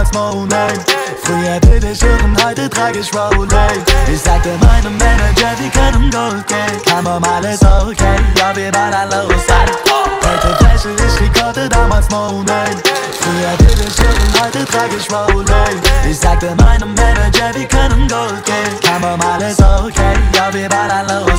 damals no name. Früher will ich hören, heute trage ich Rolex. Ich sagte meinem Manager, wir können Gold gehen. Kam um alles okay, ja, wir alle los. Heute flashe ich Rekorde, damals no name. Früher will ich hören, heute trage ich Rolex. Ich sagte meinem Manager, wir können Gold gehen. Kam um alles okay, ja, wir alle los.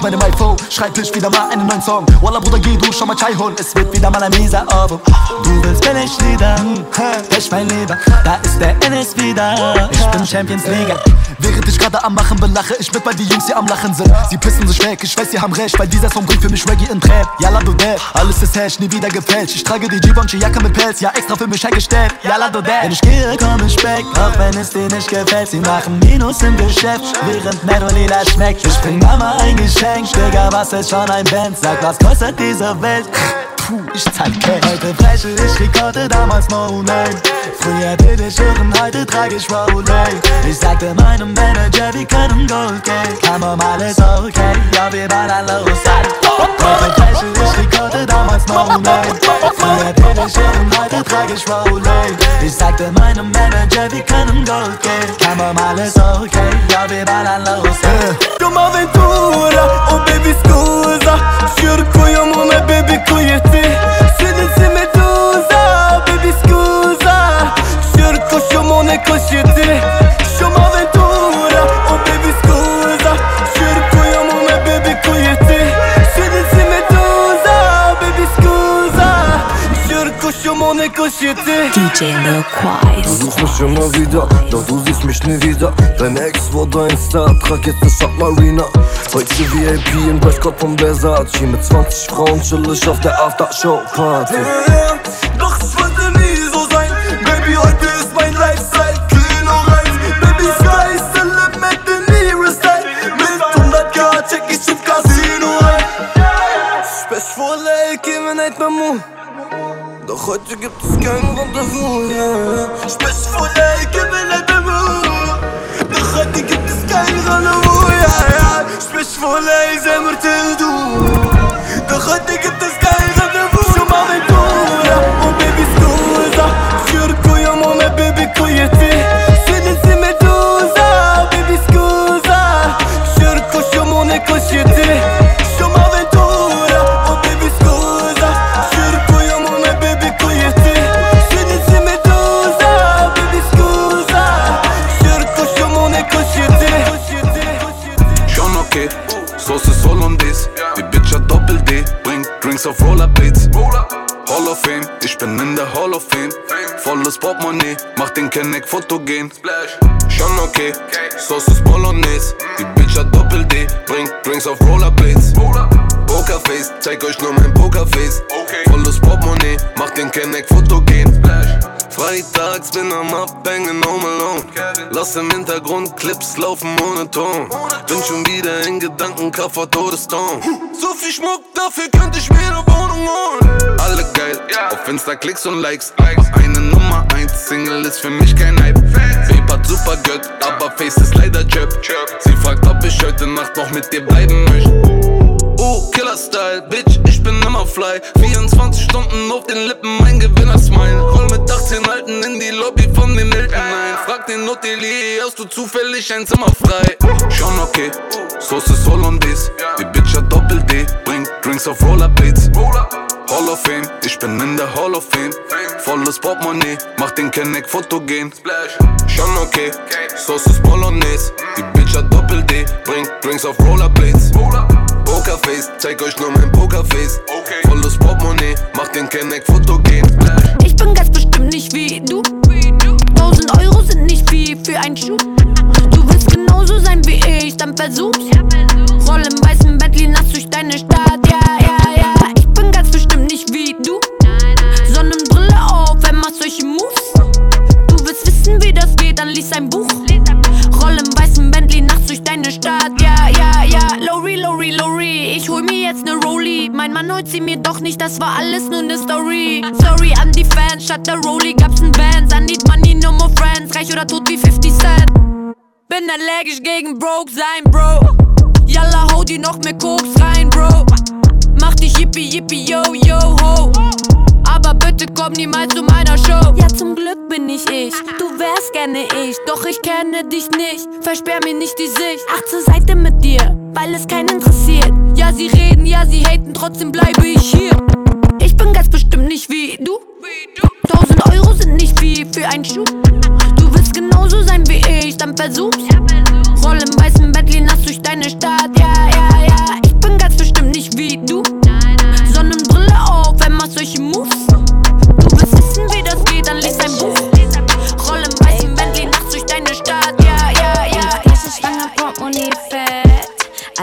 Auf meinem iPhone schreib ich wieder mal einen neuen Song. Walla Bruder, geh du schon mal Chai holen, es wird wieder mal ein mieser Ohrwurm. Du willst Billiglieder, hm, Pech mein Lieber, da ist der NS wieder. Ich bin Champions League. Während ich gerade am Machen bin, lache ich mit, weil die Jungs hier am Lachen sind. Sie pissen sich weg, ich weiß, sie haben recht, weil dieser Song bringt für mich Reggae in Trap. Yalla du Dad, alles ist Hash, nie wieder gefälscht. Ich trage die Givenchy Jacke mit Pelz, ja extra für mich hergestellt. Yalla du Dad. Wenn ich gehe, komm ich weg, auch wenn es dir nicht gefällt. Sie machen Minus im Geschäft, während Netto lila schmeckt. Ich bring Mama ein Geschenk, Digga, was ist schon ein Band? Sag, was kostet diese Welt? Puh, ich zeig Cash. Heute flashe ich Rekorde, damals no name. Früher will ich hören, heute trage ich Rolex. Ich sagte meinem Manager, wir können Gold gehen. Kam um alles okay, ja, wir alle los. Heute flashe ich Rekorde, damals no name. Früher will ich hören, heute trage ich Rolex. Ich sagte meinem Manager, wir können Gold gehen. Kam um alles okay, ja, wir alle los. Come avventura, oh baby scusa Cerco una baby con te Se ne si medusa baby scusa Cerco siamo una cosciente DJ Lil Quais. Du suchst mich immer wieder, doch du siehst mich nie wieder. Dein Ex wurde ein Star, trag jetzt eine Submariner. Heute VIP im Dresscode von Versace. Mit 20 Frauen chill ich auf der After-Show-Party. Doch es wollte nie so sein. Baby, heute ist mein Lifestyle. Und rein. Baby, sky is the limit, the nearest time. Mit 100 Grad check ich ins Casino ein. Special LA, giving night Mamu. Doch heute gibt es kein Rendezvous, yeah. Special for LA, giving night Mamu. Doch heute gibt es kein Rendezvous, yeah, yeah. Special for LA, Zemmer till du. Den Kenneck fotogen. Schon okay, Soße ist Bolognese. Die Bitch hat Doppel-D, bringt Drinks auf Rollerblades. Pokerface, zeig euch nur mein Pokerface. Volles Portemonnaie, mach den Kenneck fotogen. Freitags bin am Abhängen home alone. Lass im Hintergrund Clips laufen ohne Ton. Bin schon wieder in Gedanken, Kaffer Todestorn. So viel Schmuck, dafür könnte ich mir eine Wohnung holen. Alle geil, auf Insta Klicks und Likes. Eine Nummer 1 Single ist für mich kein Hype. Babe hat super Gött, aber Face ist leider Chöp. Sie fragt, ob ich heute Nacht noch mit dir bleiben möchte. Oh, Killer-Style, Bitch, ich bin immer fly. 24 Stunden auf den Lippen, mein Gewinner-Smile. Roll mit 18 Alten in die Lobby von den Hilton ein. Frag den Hotelier, hast du zufällig ein Zimmer frei? Schon okay, Soße ist Hollandaise. Die Bitch hat Doppel-D, bringt Drinks auf Rollerblades. Hall of Fame, ich bin in der Hall of Fame. Volles Portemonnaie, mach den Kenneck fotogen Schon okay, Soße ist Bolognese. Die Bitch hat Doppel-D, bringt Drinks auf Rollerblades Pokerface, zeig euch nur mein Pokerface. Volles Portemonnaie, mach den Kenneck fotogen. Ich bin ganz bestimmt nicht wie du. 1000 Euro sind nicht viel für ein Schuh. Du willst genauso sein wie ich, dann versuch's. Roll im weißen Bentley nachts durch deine Stadt, ja, ja, ja. Ich bin ganz bestimmt nicht wie du. Sonnenbrille auf, wer macht solche Moves? Du willst wissen, wie das geht, dann lies ein Buch. Roll im weißen Bentley durch deine Stadt, ja, ja, ja. Lori, Lori, Lori, ich hol mir jetzt ne Rolli. Mein Mann holt sie mir doch nicht, das war alles nur ne Story. Sorry an die Fans, statt der Rolli gab's n Bands. I need money, no more friends, reich oder tot wie 50 Cent. Bin allergisch gegen broke sein, Bro. Yalla, hau dir noch mehr Koks rein, Bro. Mach dich yippie, yippie, yo, yo, ho. Aber bitte komm niemals zu meiner Show. Ja, zum Glück bin ich ich, du wärst gerne ich, doch ich kenne dich nicht. Versperr mir nicht die Sicht. Ach, zur Seite mit dir, weil es keinen interessiert. Ja, sie reden, ja, sie haten, trotzdem bleibe ich hier. Ich bin ganz bestimmt nicht wie du. Tausend Euro sind nicht viel für einen Schuh. Du willst genauso sein wie ich, dann versuch's. Roll im weißen Bentley nass durch deine Stadt, ja, ja, ja. Ich bin ganz bestimmt nicht wie du. Sonnenbrille auf, wer macht solche Moves? Geht,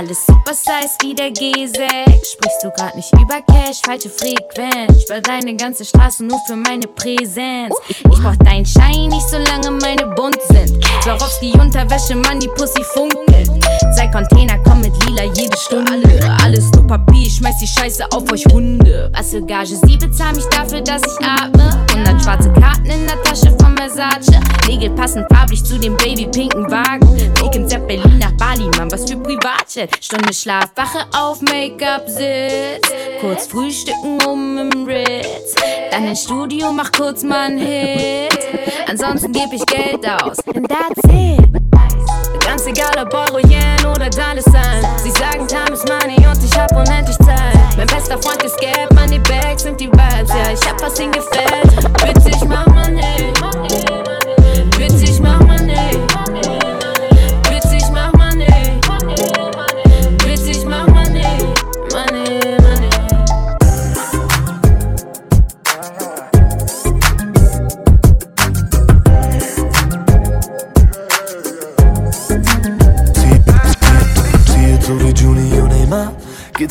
Alles super size wie der G6. Sprichst du grad nicht über Cash, falsche Frequenz. Sperr deine ganze Straße nur für meine Präsenz. Ich, ich brauch deinen Schein nicht, solange meine bunt sind. Swarovski Unterwäsche, Mann, die Pussy funkelt. Sei Container, komm mit lila jede Stunde. Alles nur Papier, schmeiß die Scheiße auf euch Hunde. Was für Gage, sie bezahlt mich dafür, dass ich atme. 100 schwarze Karten in der Tasche von Versace. Nägel passen farblich zu dem babypinken Wagen. Weg im Zepp Berlin nach Bali, Mann, was für Privatjet. Stunde Schlaf, wache auf, Make-up sitz. Kurz frühstücken um im Ritz. Dann ins Studio, mach kurz mal einen Hit. Ansonsten geb ich Geld aus. And that's it. Ganz egal ob Euro, Yen oder Dollar Sign. Sie sagen Time is money und ich hab unendlich Zeit. Mein bester Freund ist Gap, Money Bags sind die Vibes. Ja, ich hab was ihm gefällt. Witzig, mach Money. Witzig,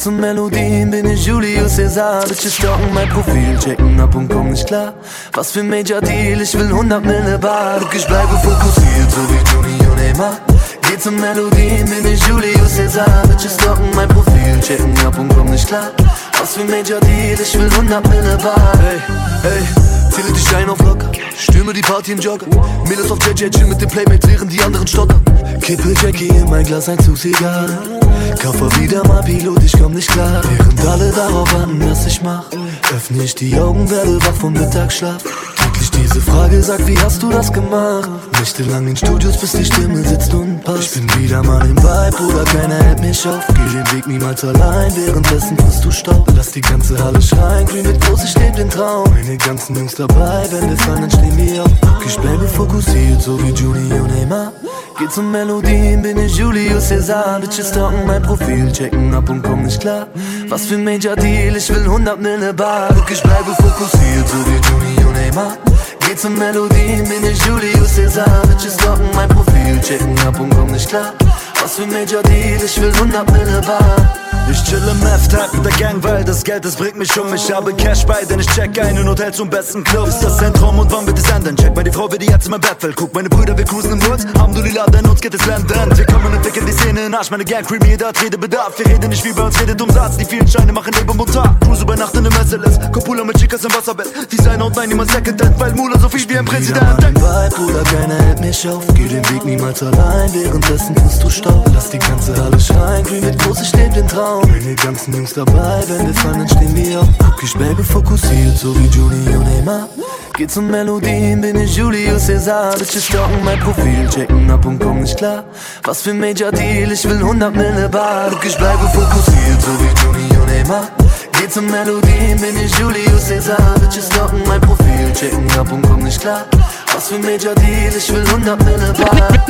Zum Melodien, bin ich Julius Caesar Bitches stalken mein Profil, checken. Ab und komm nicht klar Was für Major Deal, ich will 100 Mille Bar. Look, ich bleibe fokussiert, so wie Julio Neymar Geht zum Melodien, bin ich Julius Caesar Bitches stalken mein Profil, checken ab und komm nicht klar. Was für Major Deal, ich will 100 Mille Bar Hey, hey Zähle die Steine auf locker, stürme die Party im Jogger. Mädels auf JJ, chill mit den Playmates, während die anderen stottern. Kippe Jackie in mein Glas, ein Zugsieger Koffer wieder mal Pilot, ich komm nicht klar. Während alle darauf warten, was ich mach Öffne ich die Augen, werde wach vom Mittagsschlaf diese Frage, sag, wie hast du das gemacht? Nächtelang in Studios, bis die Stimme sitzt und passt. Ich bin wieder mal im Vibe, Bruder, keiner hält mich auf. Geh den Weg niemals allein, währenddessen frisst du Staub. Lass die ganze Halle schreien, green mit groß, ich leb den Traum. Meine ganzen Jungs dabei, wenn wir fallen, dann stehen wir auf. Ich bleibe fokussiert, so wie Julio Neymar. Geht zum Melodien, bin ich Julius Caesar Bitches stalken mein Profil, checken ab und komm nicht klar. Was für Major Deal, ich will 100 Mille Bar. Guck, ich bleibe fokussiert, so wie Julio Neymar Geht zum Melodien, bin ich Julius Caesar Bitches stalken mein Profil, checken ab und komm nicht klar Was für Major Deal, ich will 100 Mille Bar Ich chill im F-Tag mit der Gang, weil das Geld, das bringt mich um. Ich habe Cash bei, denn ich check ein in Hotel zum besten Club. Ist das Zentrum und wann wird es enden? Check die Frau, wie die jetzt in mein Bett fällt. Guck, meine Brüder, wir cruisen im Woods. Haben du Lila, denn uns geht es blendend. Wir kommen und wickeln die Szene in Arsch. Meine Gang creamy, da hat Redebedarf. Wir reden nicht wie bei uns, redet Umsatz. Die vielen Scheine machen Leben Tag. Cruise über Nacht in einem Mercedes. Copula mit Chicas im Wasserbett. Designer und nein, niemand Secondhand. Weil Mula so viel wie ein Präsident. Vibe, Bruder, keiner hält mich auf Geh den Weg niemals allein, währenddessen frisst du Staub Lass die ganze Halle schreien, green mit groß, ich leb den Traum Meine ganzen Jungs dabei, wenn wir fallen, dann stehen wir auf ich bleibe fokussiert, so wie Julio Neymar. Geht zum Melodien, bin ich Julius Caesar Bitches stalken mein Profil, checken ab und komm nicht klar. Was für Major Deal, ich will 100 Mille Bar. Guck, ich bleibe fokussiert, so wie Julio Neymar Geht zum Melodien, bin ich Julius Caesar Bitches stalken mein Profil, checken ab und komm nicht klar Was für Major Deal, ich will 100 Mille Bar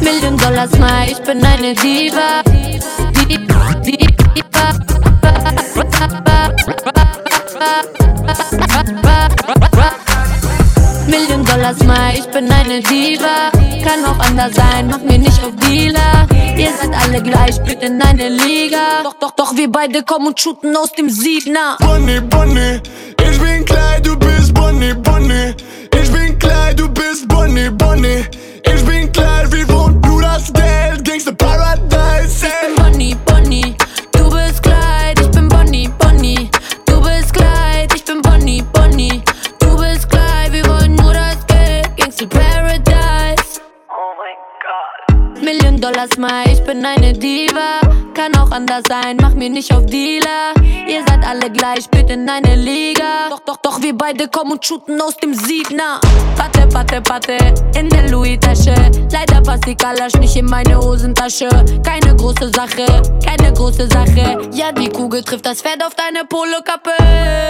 Million Dollar Smile, ich bin eine Diva. Diva. Million Dollar Smile, ich bin eine Diva. Kann auch anders sein, mach mir nicht auf Dealer. Ihr seid alle gleich, bitte in eine Liga. Doch, doch, doch, wir beide kommen und shooten aus dem Siebner. Bonnie, Bonnie, ich bin klein, du bist Bonnie, Bonnie. Ich bin klein, du bist Bonnie, Bonnie. Ich bin klein, wie wohnt Smile, ich bin eine Diva. Anders sein, mach mir nicht auf Dealer. Ihr seid alle gleich, bitte in eine Liga. Doch, doch, doch, wir beide kommen und shooten aus dem Siebner. Patte, patte, patte, in der Louis-Tasche. Leider passt die Kalasch nicht in meine Hosentasche. Keine große Sache, keine große Sache. Ja, die Kugel trifft das Pferd auf deine Polokappe.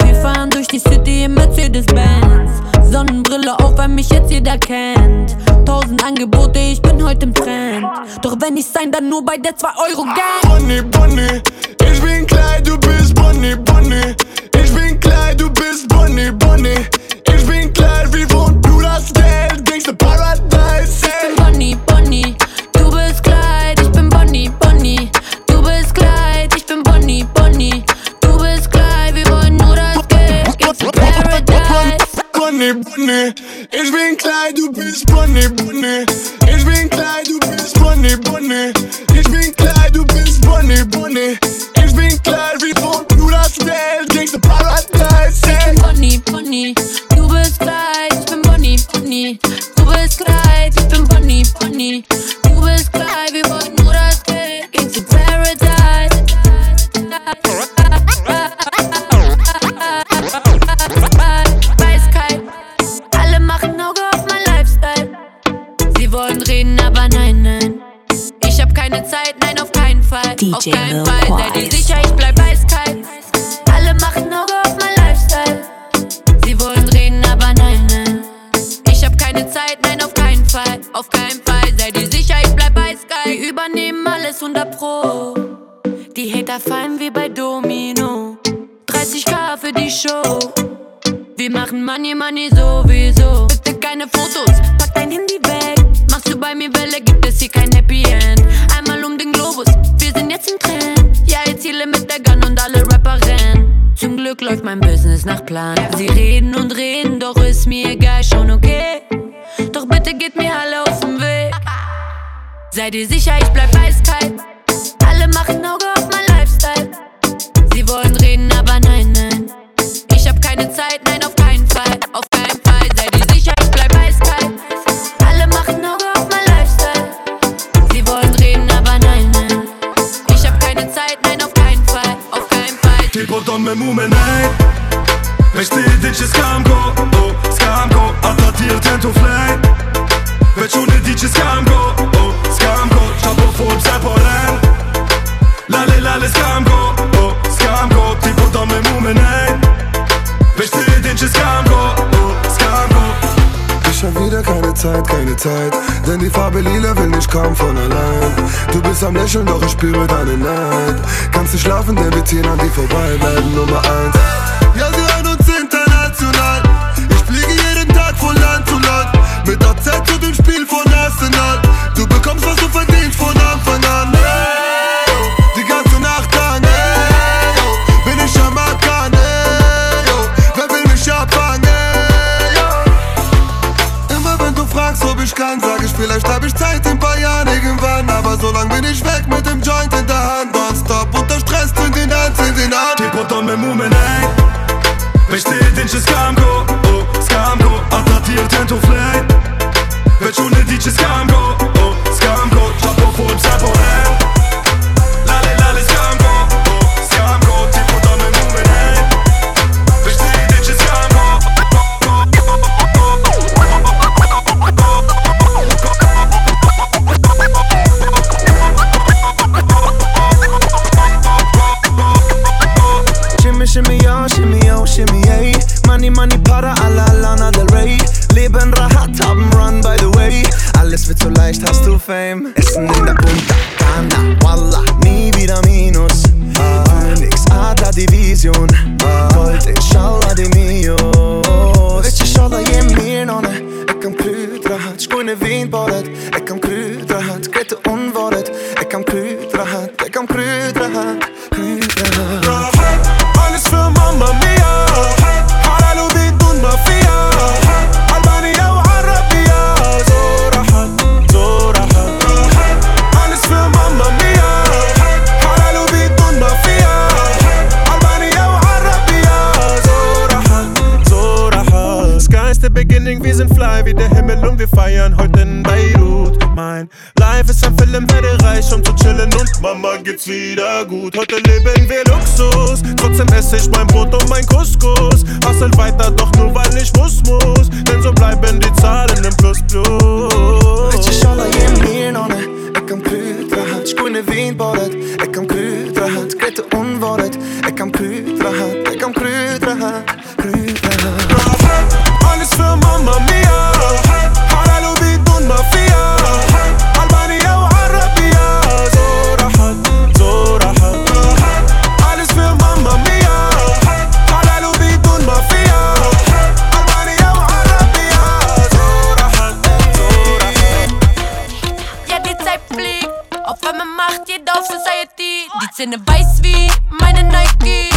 Wir fahren durch die City im Mercedes-Benz. Sonnenbrille auf, weil mich jetzt jeder kennt. Tausend Angebote, ich bin heute im Trend. Doch wenn ich sein, dann nur bei der 2-Euro-Gang. Bonnie, ich bin klein, du bist Bonnie, Bonnie. Ich bin klein, du bist Bonnie, Bonnie. Ich bin klein, wie wohnt du das Geld? Gangsta Paradise, Ich bin Bonnie, Bonnie. Du bist Kleid, ich bin Bonnie, Bonnie. Du bist Kleid, ich bin Bonnie, Bonnie. Du bist Kleid, wir wollen nur das Geld. Gangsta Paradise. Bonnie, Bonnie. Ich bin klein, du bist Bonnie, Bonnie. Ich bin klein, du bist Bonnie, Bonnie. Ich bin klein, du bist Sei dir sicher, Zeit, Zeit Denn die Farbe lila will nicht kaum von allein. Du bist am Lächeln, doch ich spüre deinen Neid. Kannst du schlafen, denn wir ziehen an dir vorbei. Bleiben Nummer eins. Ja, sie hören uns international. Ich fliege jeden Tag von Land zu Land. Mit AZ zu dem Spiel von Arsenal. Du bekommst, was du verdienst vielleicht hab ich Zeit in paar Jahren irgendwann Aber so lang bin ich weg mit dem Joint in der Hand. Nonstop unter Stress sind in Hand, sind in Hand Ti porton me mu me nejt Veç ti din që s'kam oh, s'kam ko Ata t'u flejt wir feiern heute in Beirut. Mein Life ist ein Film, werde reich, um zu chillen und Mama geht's wieder gut. Heute leben wir Luxus, trotzdem esse ich mein Brot und mein Couscous. Hustle weiter, doch nur weil ich muss, muss. Denn so bleiben die Zahlen im Plus, Plus. Ich je, Schala, je meer nonnen. Ik kan putra hat, ich grüne Wien bodet. Ich kann putra hat, Grete unwordet. Ich kann putra hat, ich kann putra hat, putra hat. Alles für Mama, mir. Szene weiß wie meine Nike.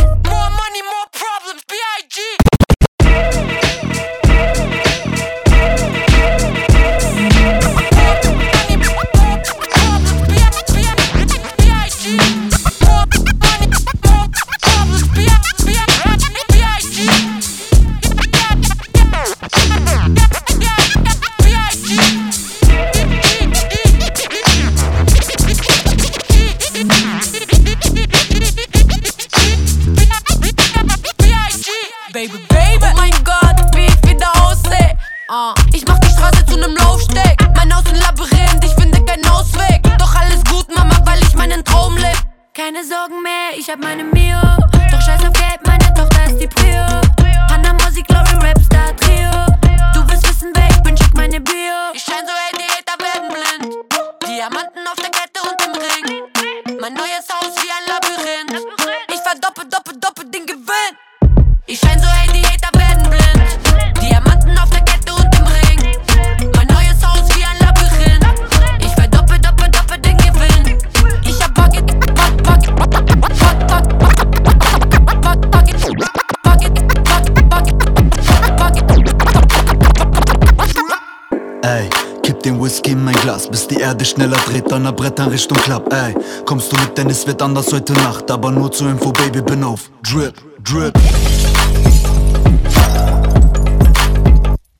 Kipp den Whisky in mein Glas, bis die Erde schneller dreht, Donnerbrettern Richtung Club. Ey, kommst du mit, denn es wird anders heute Nacht. Aber nur zur Info, Baby, bin auf Drip, Drip.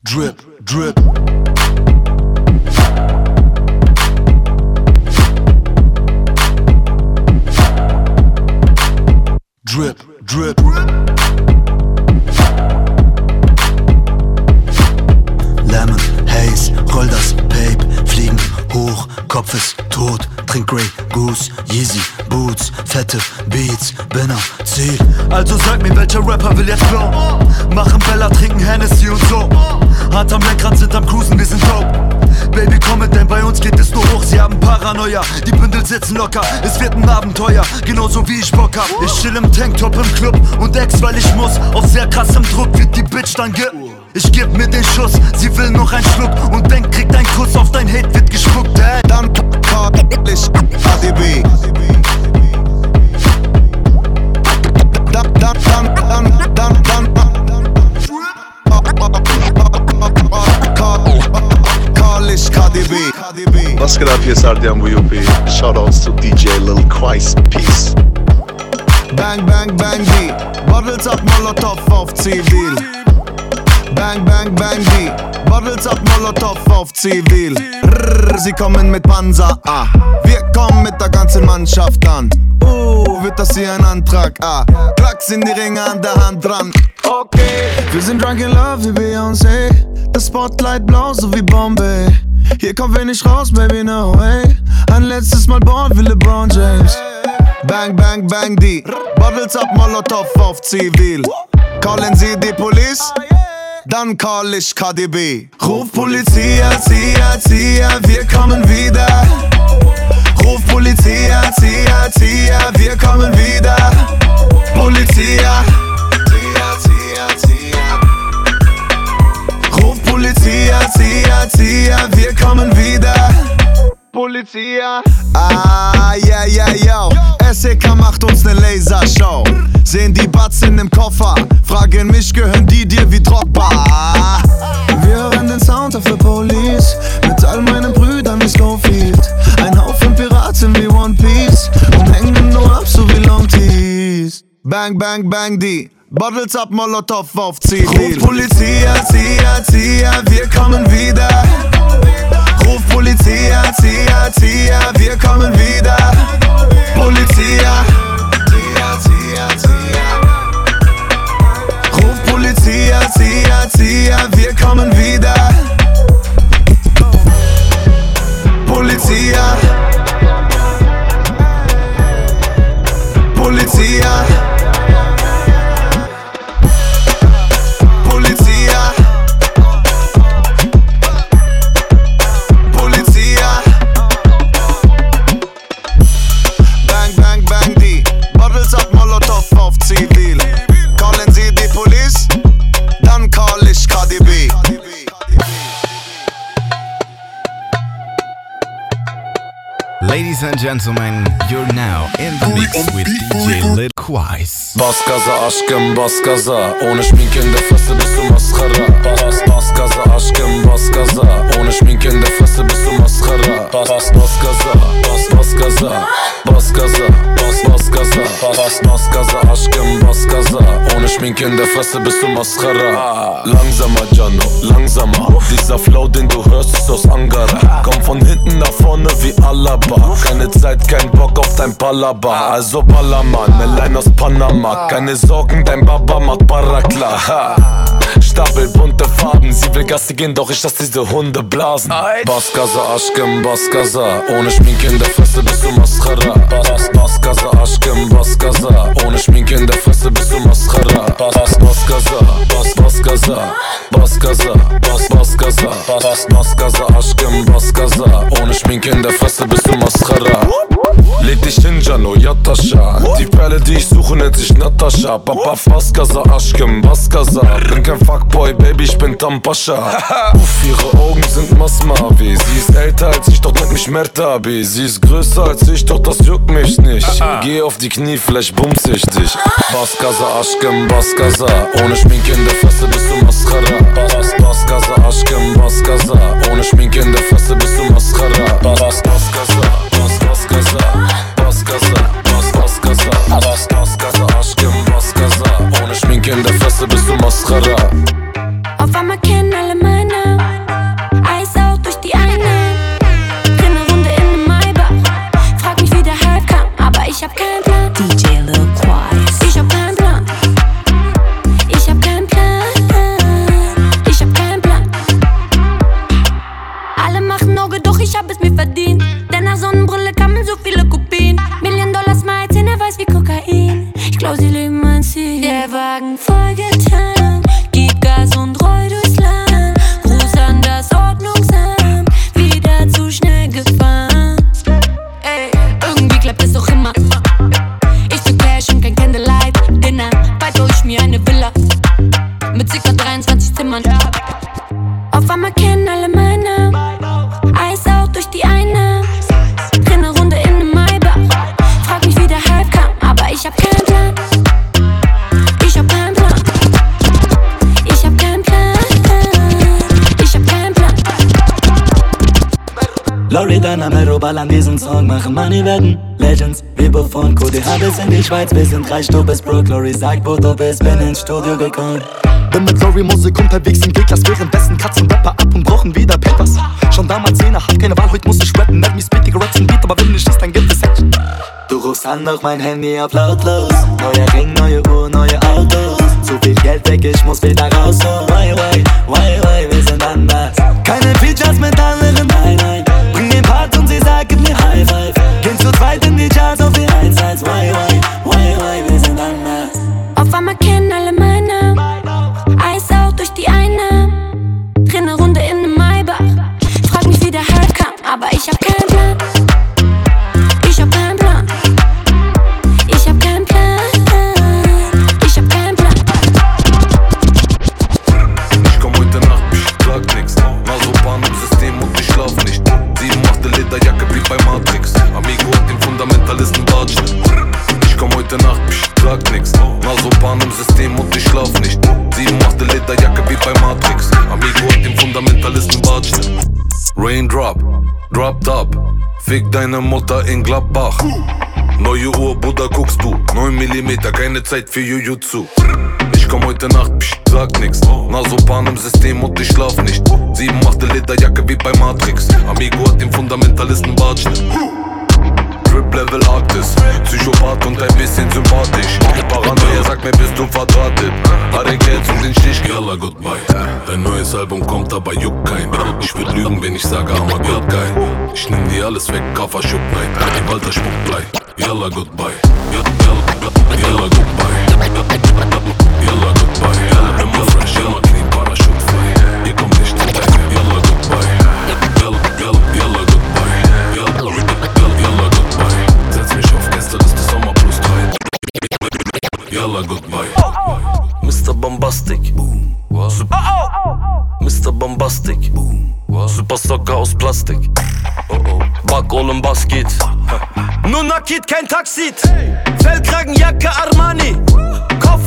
Drip, Drip. Drip, Drip. Lemon, Kopf ist tot, trink Grey Goose, Yeezy, Boots, fette Beats, bin Ziel. Also sag mir, welcher Rapper will jetzt flow? Machen Bella, trinken Hennessy und so. Hand am Lenkrad sind am Cruisen, wir sind dope. Baby, komm mit, denn bei uns geht es nur hoch. Sie haben Paranoia, die Bündel sitzen locker. Es wird ein Abenteuer, genauso wie ich Bock hab. Ich chill im Tanktop im Club und ex, weil ich muss. Auf sehr krassem Druck wird die Bitch dann ge. Ich geb mir den Schuss, sie will noch einen Schluck und denkt, kriegt einen Kuss auf dein Hate, wird gespuckt, ey. Dann ich ADB Dann, dann, dann, dann, dann, dann Call ich KDB Was geht ab, hier ist Ardian VUP. Shoutouts zu DJ Lil Christ. Peace. Bang, bang, bang, die Bottles ab Molotov auf Zivil Bang, bang, bang, die Bottles ab Molotov auf Zivil. Rrr, Sie kommen mit Panzer, ah. Wir kommen mit der ganzen Mannschaft an. Uh, wird das hier ein Antrag, ah. Klacks in die Ringe an der Hand dran. Okay. Wir sind drunk in love wie Beyoncé. Das Spotlight blau so wie Bombay. Hier kommt wenig raus, baby, no way. Ein letztes Mal born wie LeBron James. Bang, bang, bang, die. Bottles ab Molotov auf Zivil. Callen Sie die Police? Dann call ich KDB Ruf Polizia, Zia, Zia, wir kommen wieder. Ruf Polizia, Zia, Zia, wir kommen wieder. Polizia Zia, Zia, Zia Ruf Polizia, Zia, Zia, wir kommen wieder Polizia. Ah, yeah, yeah, yo. SEK macht uns ne Lasershow. Sehen die Batzen im Koffer, fragen mich, gehören die dir wie Drogba? Wir hören den Sound auf der Police, mit all meinen Brüdern wie Schofield. Ein Haufen Piraten wie One Piece und hängen nur ab so wie Long Tees. Bang, bang, bang, die. Bottles ab Molotov auf Zivil. Ruf Polizia, Zia, Zia, wir kommen wieder. Ruf Polizia, Zia, Zia, wir kommen wieder. Polizia. Ruf Polizia, Zia, Zia, wir kommen wieder. Polizia. Polizia. Ladies and gentlemen, you're now in the mix with DJ Lil Quais. Baskaza aşkım baskaza Ohne Schminke in der Fresse bist du Mascara. Bas Schminke in der Fresse bist du Mascara. Langsamer Jano, langsamer. Dieser Flow den du hörst ist aus Angara. Komm von hinten nach vorne wie Alaba. Keine Zeit, kein Bock auf dein Palaba Also Ballermann, Melein aus Panama. Keine Sorgen, dein Baba macht Barakla. Stapel bunte Farben, sie will Gassi gehen, doch ich lass diese Hunde blasen. Baskaza, aşkım baskaza Ohne Schminke in der Fresse bist du Mascara. Bas Baskaza, aşkım baskaza Ohne Schminke in der Fresse bist du Mascara. Bas Baskaza, Bas Baskaza Baskaza, Bas Baskaza Bas Baskaza, aşkım baskaza Ohne Schminke in der Fresse bist du Mascara. Leg dich hin, Jano, Yatascha Die Perle, die ich suche, nennt sich Natascha. Papa Baskaza, aşkım baskaza Bin kein Fuckboy, Baby, ich bin Tampascha Uff, ihre Augen sind Masmavi Sie ist älter als ich, doch nennt mich Mertabi. Sie ist größer als ich, doch das juckt mich nicht. Geh auf die Knie, vielleicht bumс ich dich. Baskaza, aşkım baskaza Ohne Schminke in der Fresse bist du Loredana, Mero ballern diesen Song, machen Money werden Legends, wie von QDH bis in die Schweiz Wir sind reich, du bist broke, Lori sagt, wo du bist, bin ins Studio gekommen. Bin mit Lori Musik unterwegs im G-Klass Währenddessen Katzen Rapper ab und brauchen wieder Papers. Schon damals Zehner, hat keine Wahl, heute muss ich rappen mich Speedy, Raps und Beat, aber wenn nicht ist, dann gibt es Action Du rufst an, doch mein Handy auf lautlos. Neuer Ring, neue Uhr, neue Autos. Zu viel Geld weg, ich muss wieder raus So, why, why, why, why, drop top. Fick deine Mutter in Gladbach. Neue Uhr, Bruder, guckst du. 9 mm, keine Zeit für Jujutsu. Ich komm heute Nacht, psch, sag nix. Nasopan im System und ich schlaf nicht. Sieben machte Lederjacke wie bei Matrix. Amigo hat den Fundamentalisten Bartschnitt. Level Arktis, Psychopath und ein bisschen sympathisch. Paranoia sagt mir, bist du verdrahtet. Haare Geld und den Stich. Yalla, goodbye. Dein neues Album kommt, aber juckt kein. Ich würd lügen, wenn ich sage, Hammer wird geil. Ich nehm dir alles weg, Kaffer, Schupp, nein. Die Walter spuckt blei. Yalla, goodbye. Yalla, yalla, yalla, goodbye. Yalla, goodbye. Yalla, immer fresh, yalla, clean, Parachute fantastic wow. Oh, oh. Mr. Bombastic wow. Super Soccer aus Plastik oh, oh. Bak oğlum bas git Nur Nakit kein Taksit hey. Fellkragenjacke Armani Kauf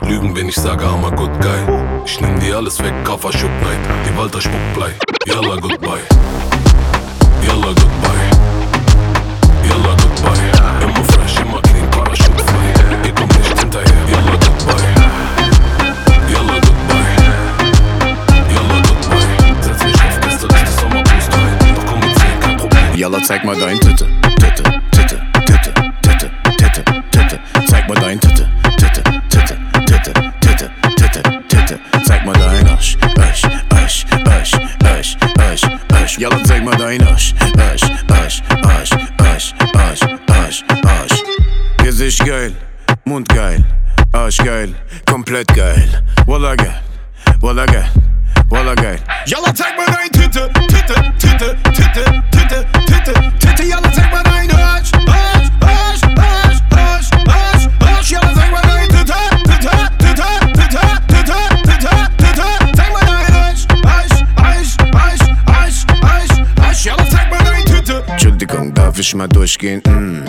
würd lügen, wenn ich sage, I'm a good guy. Ich nehm dir alles weg, Kaffer Schuck Night. Die Walter Spuckblei. Yalla, goodbye. Yalla, goodbye. Yalla, goodbye. Immer fresh, immer clean, Parachute frei. Ihr kommt nicht hinterher. Yalla, goodbye. Yalla, goodbye. Yalla, goodbye. Setz mich auf Gästeliste, Sommerboost rein. Doch komm mit 10, kein Problem. Yalla, zeig mal dein Titte. Komplett geil. Walla geil, Walla geil, Walla geil. Yalla, zeig mal dein Titte, Titte, Titte, Titte, Titte, Titte, Titte. Yalla, zeig mal dein Arsch. Arsch, Arsch, Arsch, Arsch, Arsch, Arsch. Yalla, zeig mal dein Titte, Titte, Titte, Titte, Titte, Titte, Titte. Zeig mal dein Arsch. Arsch, Arsch, Arsch, Arsch, Arsch, Arsch. Yalla, zeig mal dein Titte. Entschuldigung, darf ich mal durchgehen? Mm.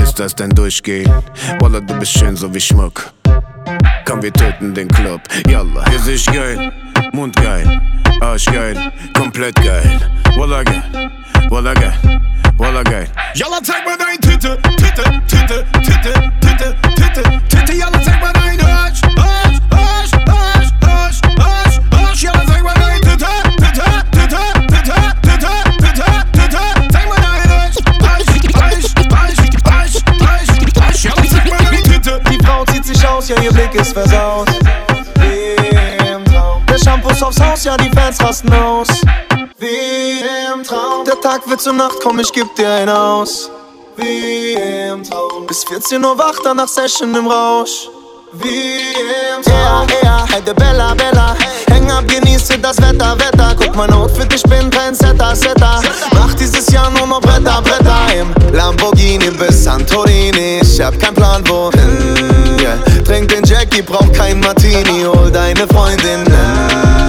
Ist das denn durchgehen? Walla, du bist schön so wie Schmuck. Komm, wir töten den Club. Yalla, Gesicht geil, Mund geil, Arsch geil, komplett geil. Walla geil, Walla geil, Walla geil. Yalla, zeig mal dein Titte, Titte, Titte, Titte, Titte, Titte, Titte. Yalla, zeig mal dein ja, ihr Blick ist versaut. Wie im Traum. Der Shampoo ist aufs Haus, ja, die Fans rasten aus. Wie im Traum. Der Tag wird zur Nacht, komm, ich geb dir ein aus. Wie im Traum. Bis 14 Uhr wach, danach Session im Rausch. Wie im Traum. Ja, ja, heide Bella, Bella. Häng ab, genieße das Wetter, Wetter. Guck mein Outfit, ich bin kein Setter, Setter. Mach dieses Jahr nur noch Bretter, Bretter. Im Lamborghini bis Santorini. Ich hab keinen Plan, wohin. Yeah. Trink den Jackie, brauch kein Martini. Hol deine Freundinnen.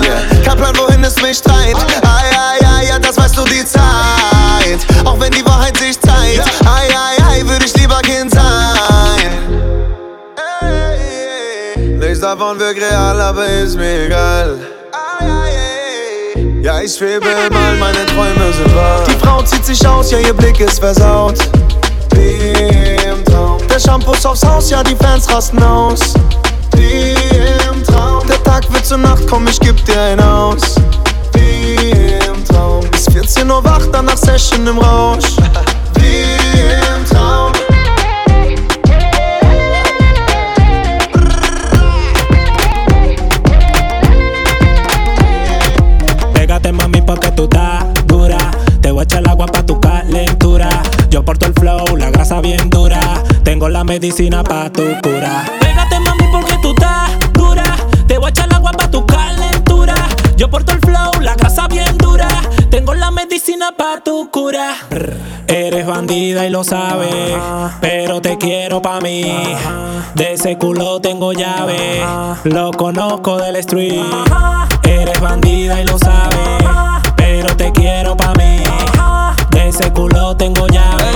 Yeah. Kein Plan, wohin es mich treibt. Ai, ai, ai, ja, das weißt du die Zeit. Auch wenn die Wahrheit sich zeigt. Ai, ai, ai, würde ich lieber Kind sein. Nichts davon wirkt real, aber ist mir egal. Ja, ich schwebe mal, meine Träume sind wahr. Die Frau zieht sich aus, ja, ihr Blick ist versaut. Wie im Traum. Der Shampoo ist aufs Haus, ja, die Fans rasten aus. Wie im Traum. Der Tag wird zur Nacht, komm, ich geb dir ein aus. Wie im Traum. Bis 14 Uhr wach, danach Session im Rausch. Wie im Traum. Pégate mami porque tú estás dura Te voy a echar el agua pa' tu calentura Yo porto el flow, la grasa bien dura Tengo la medicina pa' tu cura Yo porto el flow, la grasa bien dura. Tengo la medicina pa' tu cura. Eres bandida y lo sabes Pero te quiero pa' mí. De ese culo tengo llave Lo conozco del street. Eres bandida y lo sabes Pero te quiero pa' mí. De ese culo tengo llave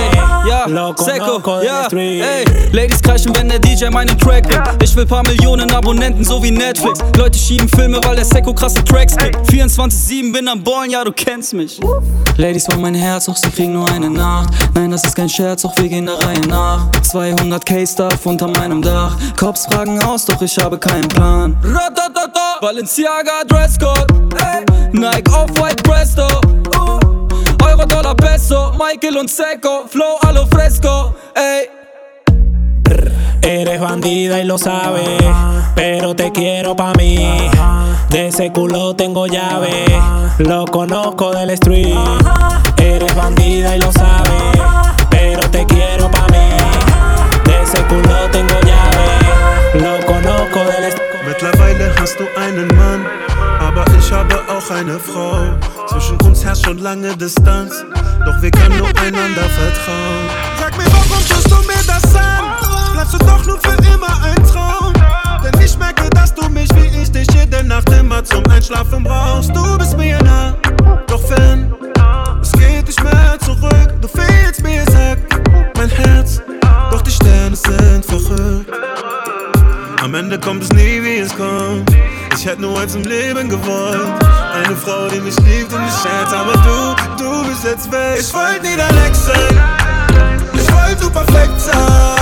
Ja, Lo Seko, del ja, ey Ladies kreischen, wenn der DJ meinen Track gibt Ich will paar Millionen Abonnenten, so wie Netflix. Leute schieben Filme, weil der Seko krasse Tracks gibt 24-7 bin am Ballen, ja, du kennst mich. Ladies wollen mein Herz, doch sie kriegen nur eine Nacht. Nein, das ist kein Scherz, doch wir gehen der Reihe nach. 200 K-Stuff unter meinem Dach. Cops fragen aus, doch ich habe keinen Plan. Ratatata, Balenciaga Dresscode. Ey. Nike Off-White Presto Euro, Dollar, Peso, Michael und Seco, Flow, allo fresco, ey. Eres bandida y lo sabes, pero te quiero pa' mí. De ese culo tengo llave, lo conozco del street. Eres bandida y lo sabes, pero te quiero pa' mí. De ese culo tengo llave, lo conozco del street. Mittlerweile hast du einen Mann, aber ich habe auch eine Frau. Zwischen uns herrscht schon lange Distanz, doch wir können nur einander vertrauen. Sag mir, warum tust du mir das an? Bleibst du doch nur für immer ein Traum? Denn ich merke, dass du mich wie ich dich jede Nacht immer zum Einschlafen brauchst. Du bist mir nah, doch fern. Es geht nicht mehr zurück, du fehlst mir, sag mein Herz. Doch die Sterne sind verrückt. Am Ende kommt es nie, wie es kommt. Ich hätte nur eins im Leben gewollt. Eine Frau, die mich liebt und mich schätzt. Aber du, du bist jetzt weg. Ich wollte nie dein Ex sein. Ich wollte du perfekt sein,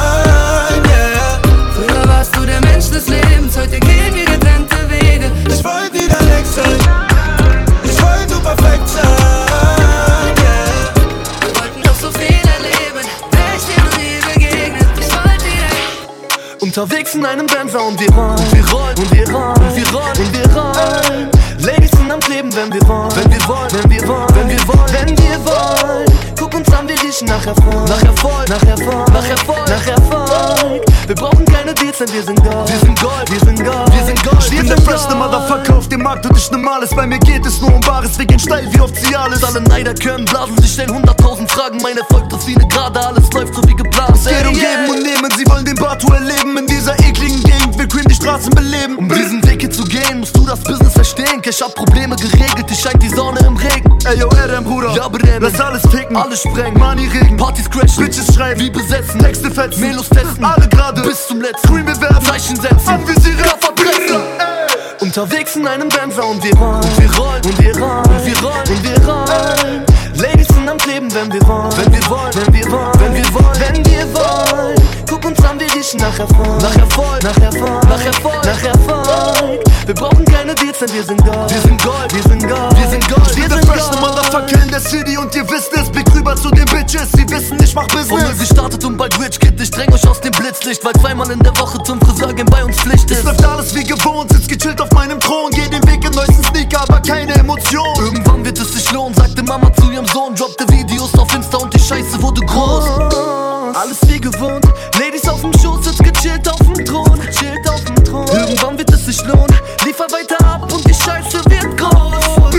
Unterwegs in einem Benzer und wir rollen, wir rollen und wir rollen und wir rollen und wir rollen. Ladies sind am Kleben, wenn wir wollen, wenn wir wollen, wenn wir wollen, wenn wir wollen, wenn wir wollen. Uns an, wir riechen nach Erfolg, nach Erfolg, nach Erfolg, nach Erfolg, nach Erfolg. Wir brauchen keine Deals, denn wir sind Gold, wir sind Gold, wir sind Gold, wir sind Gold. Ich bin der freshste Motherfucker auf dem Markt und ich normales. Bei mir geht es nur um Bares, wir gehen steil wie auf Cialis. Alle Neider können blasen, sie stellen hunderttausend Fragen. Mein Erfolg ist wie eine Gerade, alles läuft so wie geplant. Es geht um Geben und Nehmen, sie wollen den Batu erleben. In dieser ekligen Gegend will Queen die Straßen beleben. Um diesen Weg hier zu gehen, musst du das Business verstehen. Cash hab Probleme geregelt, ich scheint die Sonne im Regen. Ey yo, RM, Bruder, Ja, brennen. lass alles ficken. Alles sprengen, Money regen, Partys crashen, Bitches schreiben, wie besetzen, Texte fetzen, Melos testen, alle gerade, bis zum letzten. Screen bewerben, Zeichen setzen, anvisieren, ey. Unterwegs in einem Benzer und wir rollen, und wir rollen, und wir rollen, und wir rollen, und wir rollen. Ladies sind am Kleben, wenn wir wollen, wenn wir wollen, wenn wir wollen, wenn wir wollen, wenn wir wollen. Riechen nach Erfolg, nach Erfolg, nach Erfolg, nach Erfolg, nach Erfolg. Wir brauchen keine Deals, denn wir sind Gold, wir sind Gold, wir sind Gold, wir sind Gold, wir sind Gold. Motherfucker in der City und ihr wisst es. Blick rüber zu den Bitches, sie wissen, ich mach Von null Business. gestartet und bald Rich Kid, ich dräng euch aus dem Blitzlicht, weil zweimal in der Woche zum Friseur gehen bei uns Pflicht Es ist. läuft alles wie gewohnt, sitz gechillt auf meinem Thron, geh den Weg in neuesten Sneaker, aber keine Emotion. Irgendwann wird es sich lohnen, sagte Mama zu ihrem Sohn, droppte Videos auf Insta und die Scheiße wurde groß. Alles wie gewohnt, es sich lohnen, liefer weiter ab und die Scheiße wird groß.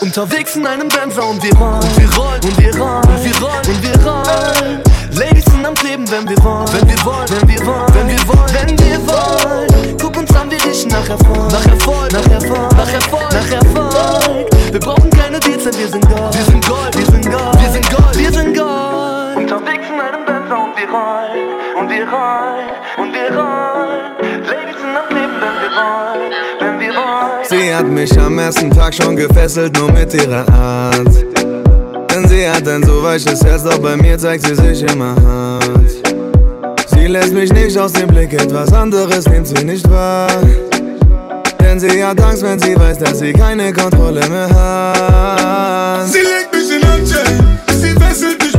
Unterwegs in einem Benzer und wir rollen, und wir rollen, und wir rollen, und wir rollen, und wir rollen. Ladies sind am Kleben, wenn wir wollen, wenn wir wollen, wenn wir wollen, wenn wir wollen, wenn wir wollen. Guck uns an, wir riechen nach Erfolg, nach Erfolg, nach Erfolg, nach Erfolg, nach Erfolg. Wir brauchen keine Deals, denn wir sind Gold, wir sind Gold, wir sind Gold, wir sind Gold, wir sind Gold. Unterwegs in einem Benzer und wir rollen, und wir rollen, und wir rollen. Sie hat mich am ersten Tag schon gefesselt, nur mit ihrer Art. Denn sie hat ein so weiches Herz, doch bei mir zeigt sie sich immer hart. Sie lässt mich nicht aus dem Blick, etwas anderes nimmt sie nicht wahr. Denn sie hat Angst, wenn sie weiß, dass sie keine Kontrolle mehr hat. Sie legt mich in Handschellen, sie fesselt mich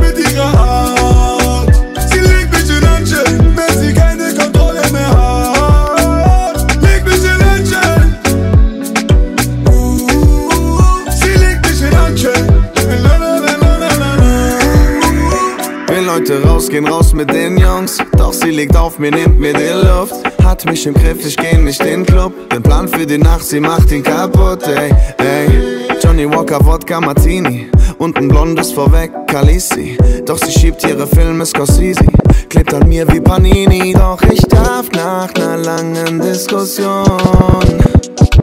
heute rausgehen, raus mit den Jungs. Doch sie liegt auf mir, nimmt mir die Luft. Hat mich im Griff, ich geh nicht in den Club. Den Plan für die Nacht, sie macht ihn kaputt, ey, ey. Johnny Walker, Wodka Martini. Und ein blondes vorweg, Khaleesi. Doch sie schiebt ihre Filme Scorsese. Klebt an mir wie Panini. Doch ich darf nach ner langen Diskussion.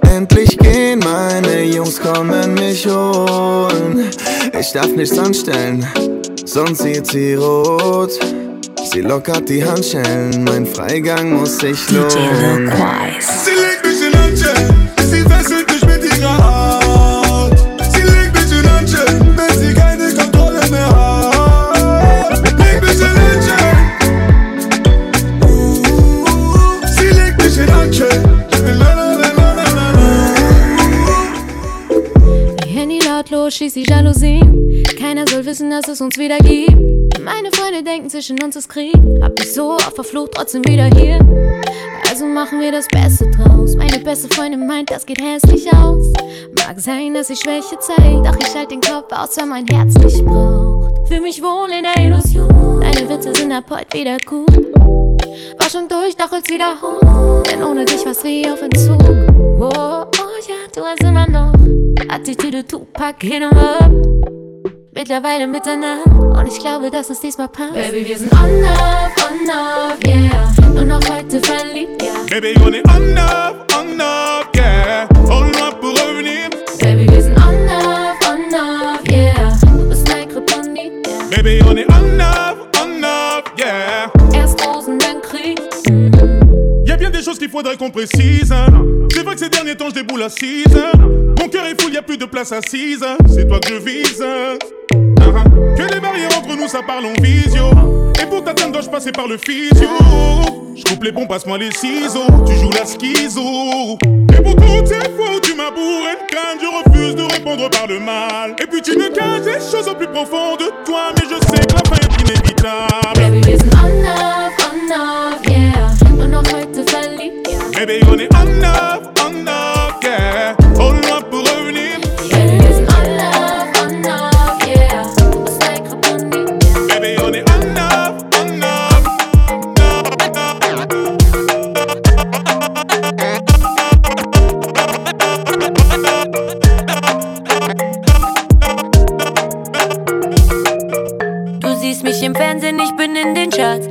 Endlich gehen, meine Jungs kommen mich holen. Ich darf nichts anstellen, sonst sieht sie rot. Sie lockert die Handschellen, mein Freigang muss sich lohnen. Sie legt mich in Handschellen, sie fesselt Lautlos, schießt die Jalousien. Keiner soll wissen, dass es uns wieder gibt. Meine Freunde denken, zwischen uns ist Krieg. Hab mich so oft verflucht, trotzdem wieder hier. Also machen wir das Beste draus. Meine beste Freundin meint, das geht hässlich aus. Mag sein, dass ich Schwäche zeig, doch ich halt den Kopf aus, wenn mein Herz mich braucht. Fühl mich wohl in der Illusion. Deine Witze sind ab heute wieder gut. War schon durch, doch jetzt wieder hoch. Denn ohne dich war's wie auf Entzug. Oh, oh, Tja, du hast immer noch Attitüde Tupac hin und ab. Mittlerweile Mitternacht und ich glaube, dass es diesmal passt. Baby, wir sind on up, on up, yeah. Nur noch heute verliebt, yeah. Baby, on est on up, on up, yeah. On loin pour revenir. Baby, wir sind on up, on up, yeah. Du bist mein Kryptonit, yeah. Baby, on qu'il faudrait qu'on précise. C'est vrai que ces derniers temps je déboule assise. Mon cœur est fou, y a plus de place assise. C'est toi que je vise. Ah, ah. Que les barrières entre nous, ça parle en visio. Et pour t'atteindre, dois-je passer par le physio? Je coupe les pompes, passe-moi les ciseaux. Tu joues la schizo. Et pour toutes ces fois où tu m'as bourré le crâne, je refuse de répondre par le mal. Et puis tu me caches des choses au plus profond de toi, mais je sais que la fin est inévitable. Baby, wir sind on yeah. Verliebt, yeah. Baby, on est on up, on up, yeah. Au loin pour revenir. Baby, wir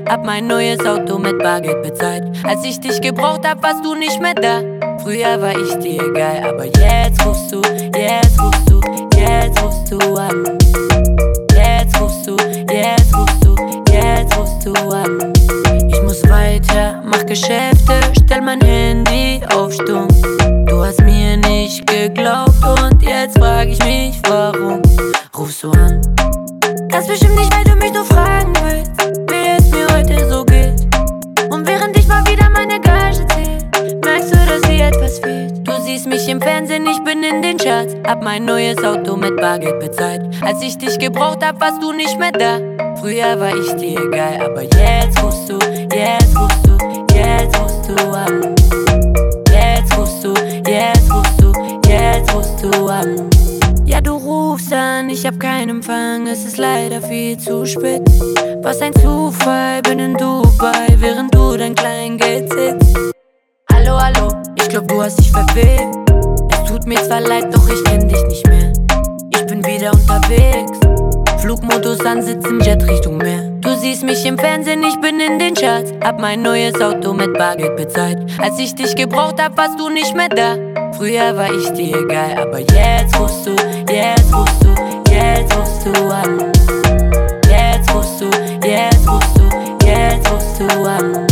Hab mein neues Auto mit Bargeld bezahlt. Als ich dich gebraucht hab, warst du nicht mehr da. Früher war ich dir egal, aber jetzt rufst du, jetzt rufst du, jetzt rufst du an. Jetzt rufst du, jetzt rufst du, jetzt rufst du an. Ich muss weiter, mach Geschäfte, stell mein Handy auf Stumm. Du hast mir nicht geglaubt und jetzt frag ich mich, Hab mein neues Auto mit Bargeld bezahlt. Als ich dich gebraucht hab, warst du nicht mehr da. Früher war ich dir egal, aber jetzt rufst du, jetzt rufst du, jetzt rufst du an. Jetzt rufst du, jetzt rufst du, jetzt rufst du an. Ja, du rufst an, ich hab keinen Empfang, es ist leider viel zu spät. Was ein Zufall, bin in Dubai, während du mir zwar leid, doch ich kenn dich nicht mehr. Ich bin wieder unterwegs. Flugmodus an, sitz im Jet Richtung Meer. Du siehst mich im Fernsehen, ich bin in den Charts. Hab mein neues Auto mit Bargeld bezahlt. Als ich dich gebraucht hab, warst du nicht mehr da. Früher war ich dir egal, aber jetzt rufst du, jetzt rufst du, jetzt rufst du an. Jetzt rufst du, jetzt rufst du, jetzt rufst du an.